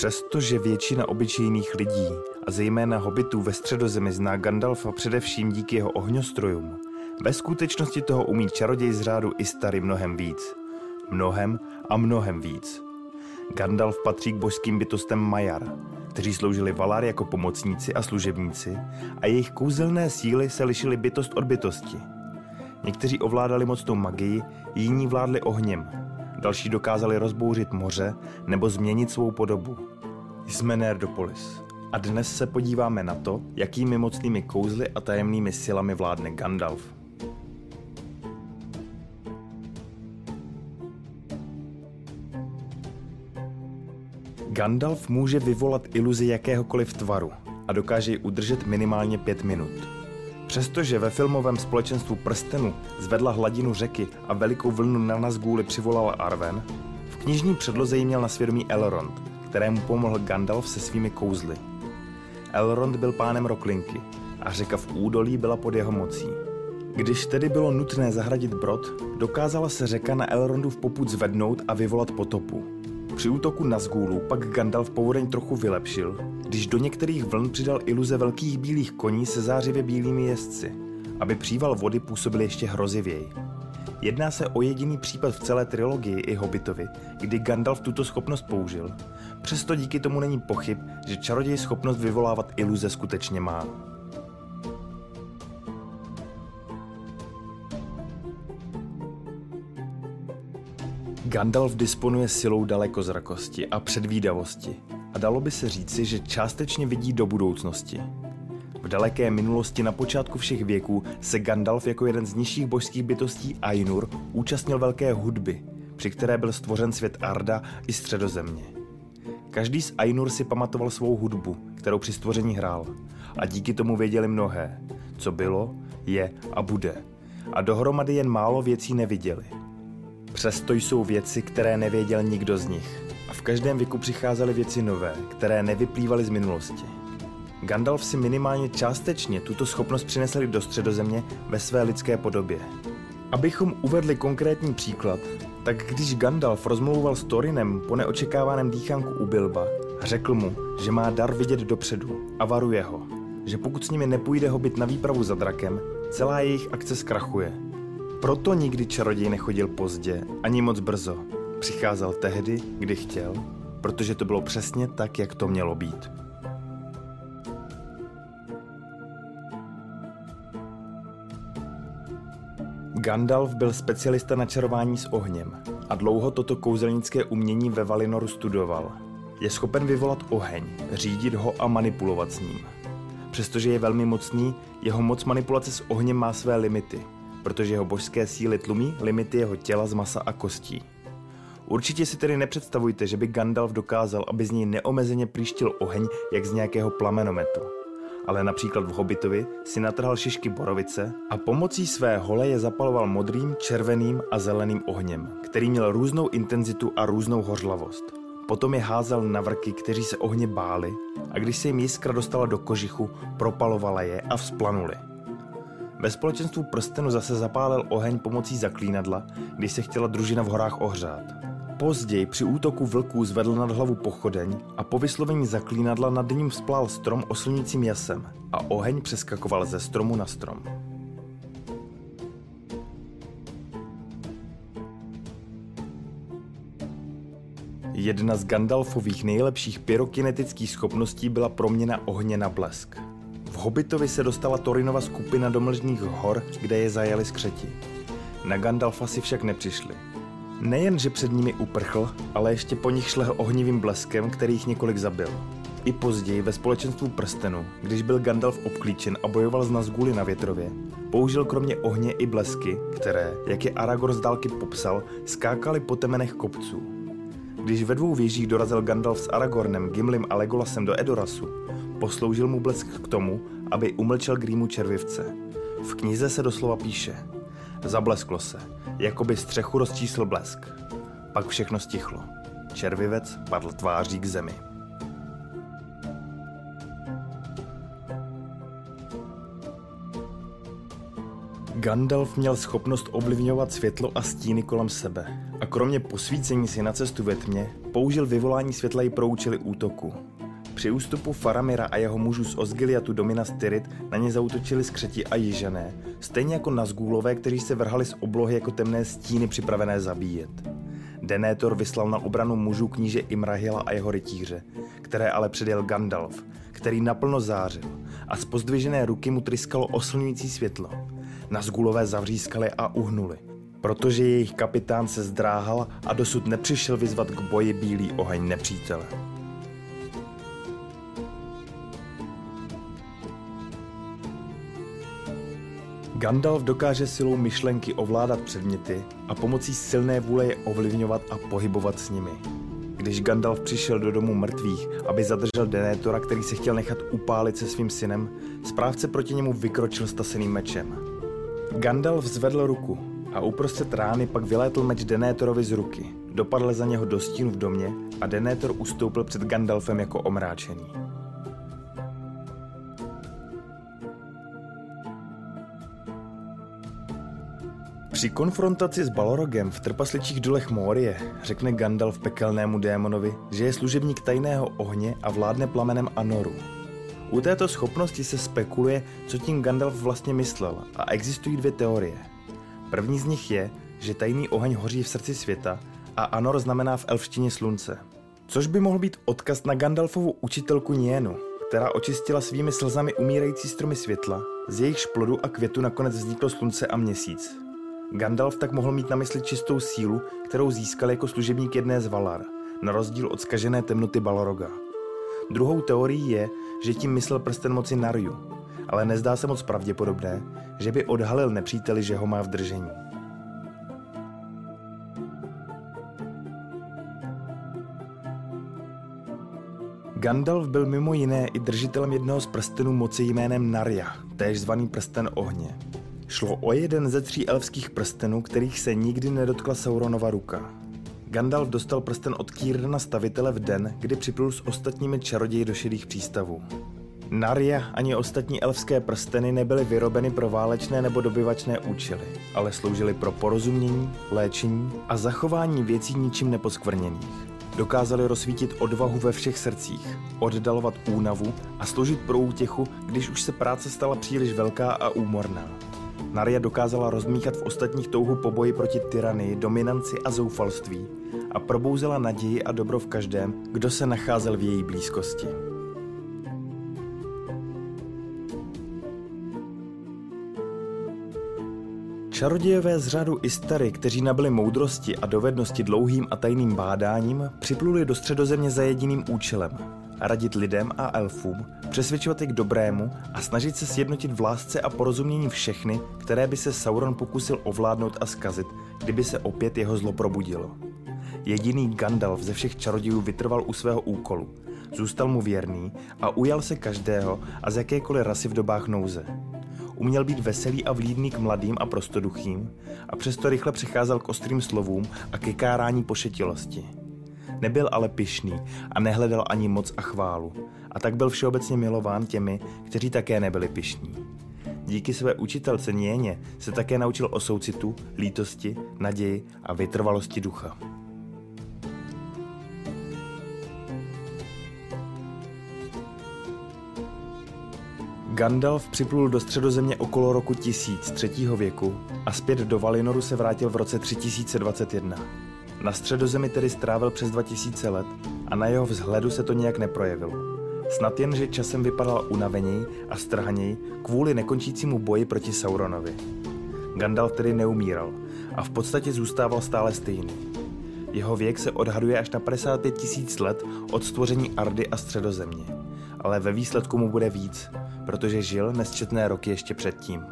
Přestože většina obyčejných lidí a zejména hobitů ve středozemi zná Gandalfa především díky jeho ohňostrojům, ve skutečnosti toho umí čaroděj z řádu Istary mnohem víc. Mnohem a mnohem víc. Gandalf patří k božským bytostem Majar, kteří sloužili Valar jako pomocníci a služebníci a jejich kouzelné síly se lišily bytost od bytosti. Někteří ovládali mocnou magii, jiní vládli ohněm, další dokázali rozbouřit moře nebo změnit svou podobu. Jsme Nerdopolis a dnes se podíváme na to, jakými mocnými kouzly a tajemnými silami vládne Gandalf. Gandalf může vyvolat iluzi jakéhokoliv tvaru a dokáže ji udržet minimálně pět minut. Přestože ve filmovém společenstvu prstenu zvedla hladinu řeky a velikou vlnu na Nazgûli přivolala Arwen, v knižní předloze jí měl na svědomí Elrond, kterému pomohl Gandalf se svými kouzly. Elrond byl pánem Roklinky a řeka v údolí byla pod jeho mocí. Když tedy bylo nutné zahradit brod, dokázala se řeka na Elrondu v poput zvednout a vyvolat potopu. Při útoku na Zgůlu pak Gandalf povodeň trochu vylepšil, když do některých vln přidal iluze velkých bílých koní se zářivě bílými jezdci, aby příval vody působil ještě hrozivěji. Jedná se o jediný případ v celé trilogii i Hobbitovi, kdy Gandalf tuto schopnost použil. Přesto díky tomu není pochyb, že čaroděj schopnost vyvolávat iluze skutečně má. Gandalf disponuje silou dalekozrakosti a předvídavosti a dalo by se říci, že částečně vidí do budoucnosti. V daleké minulosti na počátku všech věků se Gandalf jako jeden z nižších božských bytostí Ainur účastnil velké hudby, při které byl stvořen svět Arda i středozemě. Každý z Ainur si pamatoval svou hudbu, kterou při stvoření hrál a díky tomu věděli mnohé, co bylo, je a bude. A dohromady jen málo věcí neviděli – Přesto jsou věci, které nevěděl nikdo z nich. A v každém věku přicházely věci nové, které nevyplývaly z minulosti. Gandalf si minimálně částečně tuto schopnost přinesl do středozemě ve své lidské podobě. Abychom uvedli konkrétní příklad, tak když Gandalf rozmlouval s Torinem po neočekávaném dýchánku u Bilba, řekl mu, že má dar vidět dopředu a varuje ho, že pokud s nimi nepůjde hobit na výpravu za drakem, celá jejich akce zkrachuje – proto nikdy čaroděj nechodil pozdě, ani moc brzo. Přicházel tehdy, kdy chtěl, protože to bylo přesně tak, jak to mělo být. Gandalf byl specialista na čarování s ohněm a dlouho toto kouzelnické umění ve Valinoru studoval. Je schopen vyvolat oheň, řídit ho a manipulovat s ním. Přestože je velmi mocný, jeho moc manipulace s ohněm má své limity – protože jeho božské síly tlumí limity jeho těla z masa a kostí. Určitě si tedy nepředstavujte, že by Gandalf dokázal, aby z něj neomezeně příštil oheň, jak z nějakého plamenometu. Ale například v Hobbitovi si natrhal šišky borovice a pomocí své hole je zapaloval modrým, červeným a zeleným ohněm, který měl různou intenzitu a různou hořlavost. Potom je házel na vrky, kteří se ohně báli a když se jim jiskra dostala do kožichu, propalovala je a vzplanuli. Ve společenstvu prstenu zase zapálil oheň pomocí zaklínadla, když se chtěla družina v horách ohřát. Později při útoku vlků zvedl nad hlavu pochodeň a po vyslovení zaklínadla nad ním vzplál strom oslnícím jasem a oheň přeskakoval ze stromu na strom. Jedna z Gandalfových nejlepších pyrokinetických schopností byla proměna ohně na blesk. Hobbitovi se dostala Torinova skupina do Mlžních hor, kde je zajali skřeti. Na Gandalfa si však nepřišli. Nejen, že před nimi uprchl, ale ještě po nich šlehl ohnivým bleskem, který jich několik zabil. I později ve společenstvu prstenu, když byl Gandalf obklíčen a bojoval z Nazgûly na větrově, použil kromě ohně i blesky, které, jak je Aragorn z dálky popsal, skákaly po temenech kopců. Když ve dvou věžích dorazil Gandalf s Aragornem, Gimlim a Legolasem do Edorasu, Posloužil mu blesk k tomu, aby umlčel Grímu červivce. V knize se doslova píše Zablesklo se, jako by střechu rozčísl blesk. Pak všechno stichlo. Červivec padl tváří k zemi. Gandalf měl schopnost ovlivňovat světlo a stíny kolem sebe kromě posvícení si na cestu ve tmě použil vyvolání světla i pro útoku. Při ústupu Faramira a jeho mužů z Osgiliatu do Minas Tirith na ně zautočili skřeti a jižané, stejně jako Nazgûlové, kteří se vrhali z oblohy jako temné stíny připravené zabíjet. Denétor vyslal na obranu mužů kníže Imrahila a jeho rytíře, které ale předjel Gandalf, který naplno zářil a z pozdvižené ruky mu tryskalo oslňující světlo. Nazgulové zavřískali a uhnuli, protože jejich kapitán se zdráhal a dosud nepřišel vyzvat k boji bílý oheň nepřítele. Gandalf dokáže silou myšlenky ovládat předměty a pomocí silné vůle je ovlivňovat a pohybovat s nimi. Když Gandalf přišel do domu mrtvých, aby zadržel Denétora, který se chtěl nechat upálit se svým synem, správce proti němu vykročil staseným mečem. Gandalf zvedl ruku a uprostřed rány pak vylétl meč Denétorovi z ruky. Dopadl za něho do stínu v domě a Denétor ustoupil před Gandalfem jako omráčený. Při konfrontaci s Balorogem v trpasličích dolech Morie řekne Gandalf pekelnému démonovi, že je služebník tajného ohně a vládne plamenem Anoru. U této schopnosti se spekuluje, co tím Gandalf vlastně myslel a existují dvě teorie. První z nich je, že tajný oheň hoří v srdci světa a Anor znamená v elfštině slunce. Což by mohl být odkaz na Gandalfovu učitelku Nienu, která očistila svými slzami umírající stromy světla, z jejich plodu a květu nakonec vzniklo slunce a měsíc. Gandalf tak mohl mít na mysli čistou sílu, kterou získal jako služebník jedné z Valar, na rozdíl od skažené temnoty Baloroga. Druhou teorií je, že tím myslel prsten moci Narju, ale nezdá se moc pravděpodobné, že by odhalil nepříteli, že ho má v držení. Gandalf byl mimo jiné i držitelem jednoho z prstenů moci jménem Narja, též zvaný prsten ohně. Šlo o jeden ze tří elfských prstenů, kterých se nikdy nedotkla Sauronova ruka. Gandalf dostal prsten od Kýrna stavitele v den, kdy připlul s ostatními čaroději do šedých přístavů. Narja ani ostatní elfské prsteny nebyly vyrobeny pro válečné nebo dobyvačné účely, ale sloužily pro porozumění, léčení a zachování věcí ničím neposkvrněných. Dokázali rozsvítit odvahu ve všech srdcích, oddalovat únavu a sloužit pro útěchu, když už se práce stala příliš velká a úmorná. Naria dokázala rozmíchat v ostatních touhu po boji proti tyranii, dominanci a zoufalství a probouzela naději a dobro v každém, kdo se nacházel v její blízkosti. Čarodějové z řádu Istary, kteří nabili moudrosti a dovednosti dlouhým a tajným bádáním, připluli do středozemě za jediným účelem – radit lidem a elfům, přesvědčovat je k dobrému a snažit se sjednotit v lásce a porozumění všechny, které by se Sauron pokusil ovládnout a skazit, kdyby se opět jeho zlo probudilo. Jediný Gandalf ze všech čarodějů vytrval u svého úkolu. Zůstal mu věrný a ujal se každého a z jakékoliv rasy v dobách nouze. Uměl být veselý a vlídný k mladým a prostoduchým a přesto rychle přecházel k ostrým slovům a ke kárání pošetilosti. Nebyl ale pyšný a nehledal ani moc a chválu. A tak byl všeobecně milován těmi, kteří také nebyli pyšní. Díky své učitelce Něně se také naučil o soucitu, lítosti, naději a vytrvalosti ducha. Gandalf připlul do středozemě okolo roku 1000 třetího věku a zpět do Valinoru se vrátil v roce 3021. Na středozemi tedy strávil přes 2000 let a na jeho vzhledu se to nějak neprojevilo. Snad jen, že časem vypadal unaveněji a strhaněji kvůli nekončícímu boji proti Sauronovi. Gandalf tedy neumíral a v podstatě zůstával stále stejný. Jeho věk se odhaduje až na 55 tisíc let od stvoření Ardy a středozemě. Ale ve výsledku mu bude víc, protože žil nesčetné roky ještě předtím.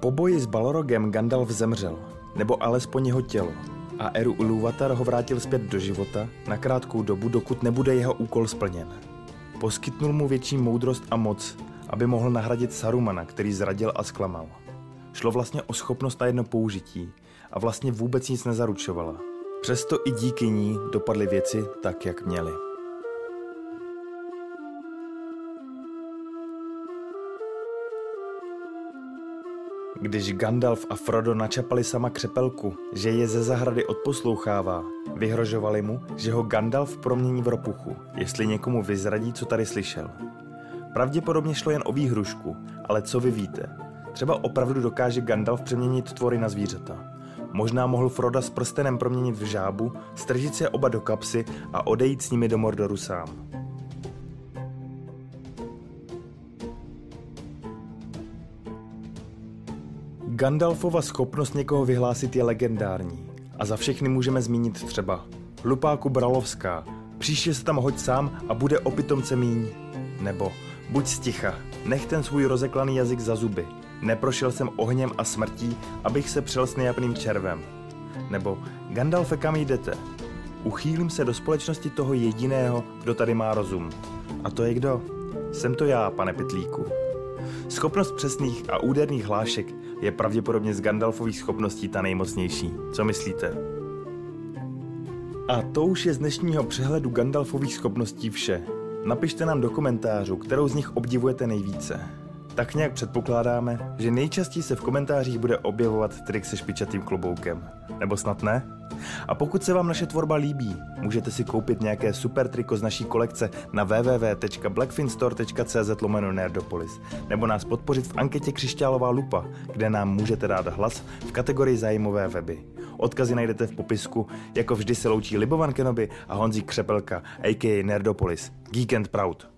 Po boji s Balrogem Gandalf zemřel, nebo alespoň jeho tělo, a Eru Ilúvatar ho vrátil zpět do života na krátkou dobu, dokud nebude jeho úkol splněn. Poskytnul mu větší moudrost a moc, aby mohl nahradit Sarumana, který zradil a zklamal. Šlo vlastně o schopnost na jedno použití a vlastně vůbec nic nezaručovala. Přesto i díky ní dopadly věci tak, jak měly. Když Gandalf a Frodo načapali sama křepelku, že je ze zahrady odposlouchává, vyhrožovali mu, že ho Gandalf promění v ropuchu, jestli někomu vyzradí, co tady slyšel. Pravděpodobně šlo jen o výhrušku, ale co vy víte? Třeba opravdu dokáže Gandalf přeměnit tvory na zvířata. Možná mohl Froda s prstenem proměnit v žábu, stržit se oba do kapsy a odejít s nimi do Mordoru sám. Gandalfova schopnost někoho vyhlásit je legendární. A za všechny můžeme zmínit třeba Lupáku Bralovská, příště se tam hoď sám a bude opitomce míň. Nebo buď sticha, nech ten svůj rozeklaný jazyk za zuby. Neprošel jsem ohněm a smrtí, abych se přel s nejapným červem. Nebo Gandalfe, kam jdete? Uchýlím se do společnosti toho jediného, kdo tady má rozum. A to je kdo? Jsem to já, pane Pitlíku. Schopnost přesných a úderných hlášek je pravděpodobně z Gandalfových schopností ta nejmocnější. Co myslíte? A to už je z dnešního přehledu Gandalfových schopností vše. Napište nám do komentářů, kterou z nich obdivujete nejvíce. Tak nějak předpokládáme, že nejčastěji se v komentářích bude objevovat trik se špičatým kloboukem. Nebo snad ne? A pokud se vám naše tvorba líbí, můžete si koupit nějaké super triko z naší kolekce na www.blackfinstore.cz Nerdopolis, nebo nás podpořit v anketě Křišťálová lupa, kde nám můžete dát hlas v kategorii zájmové weby. Odkazy najdete v popisku, jako vždy se loučí Libovan Kenobi a Honzík Křepelka, a.k.a. Nerdopolis. Geek and Proud.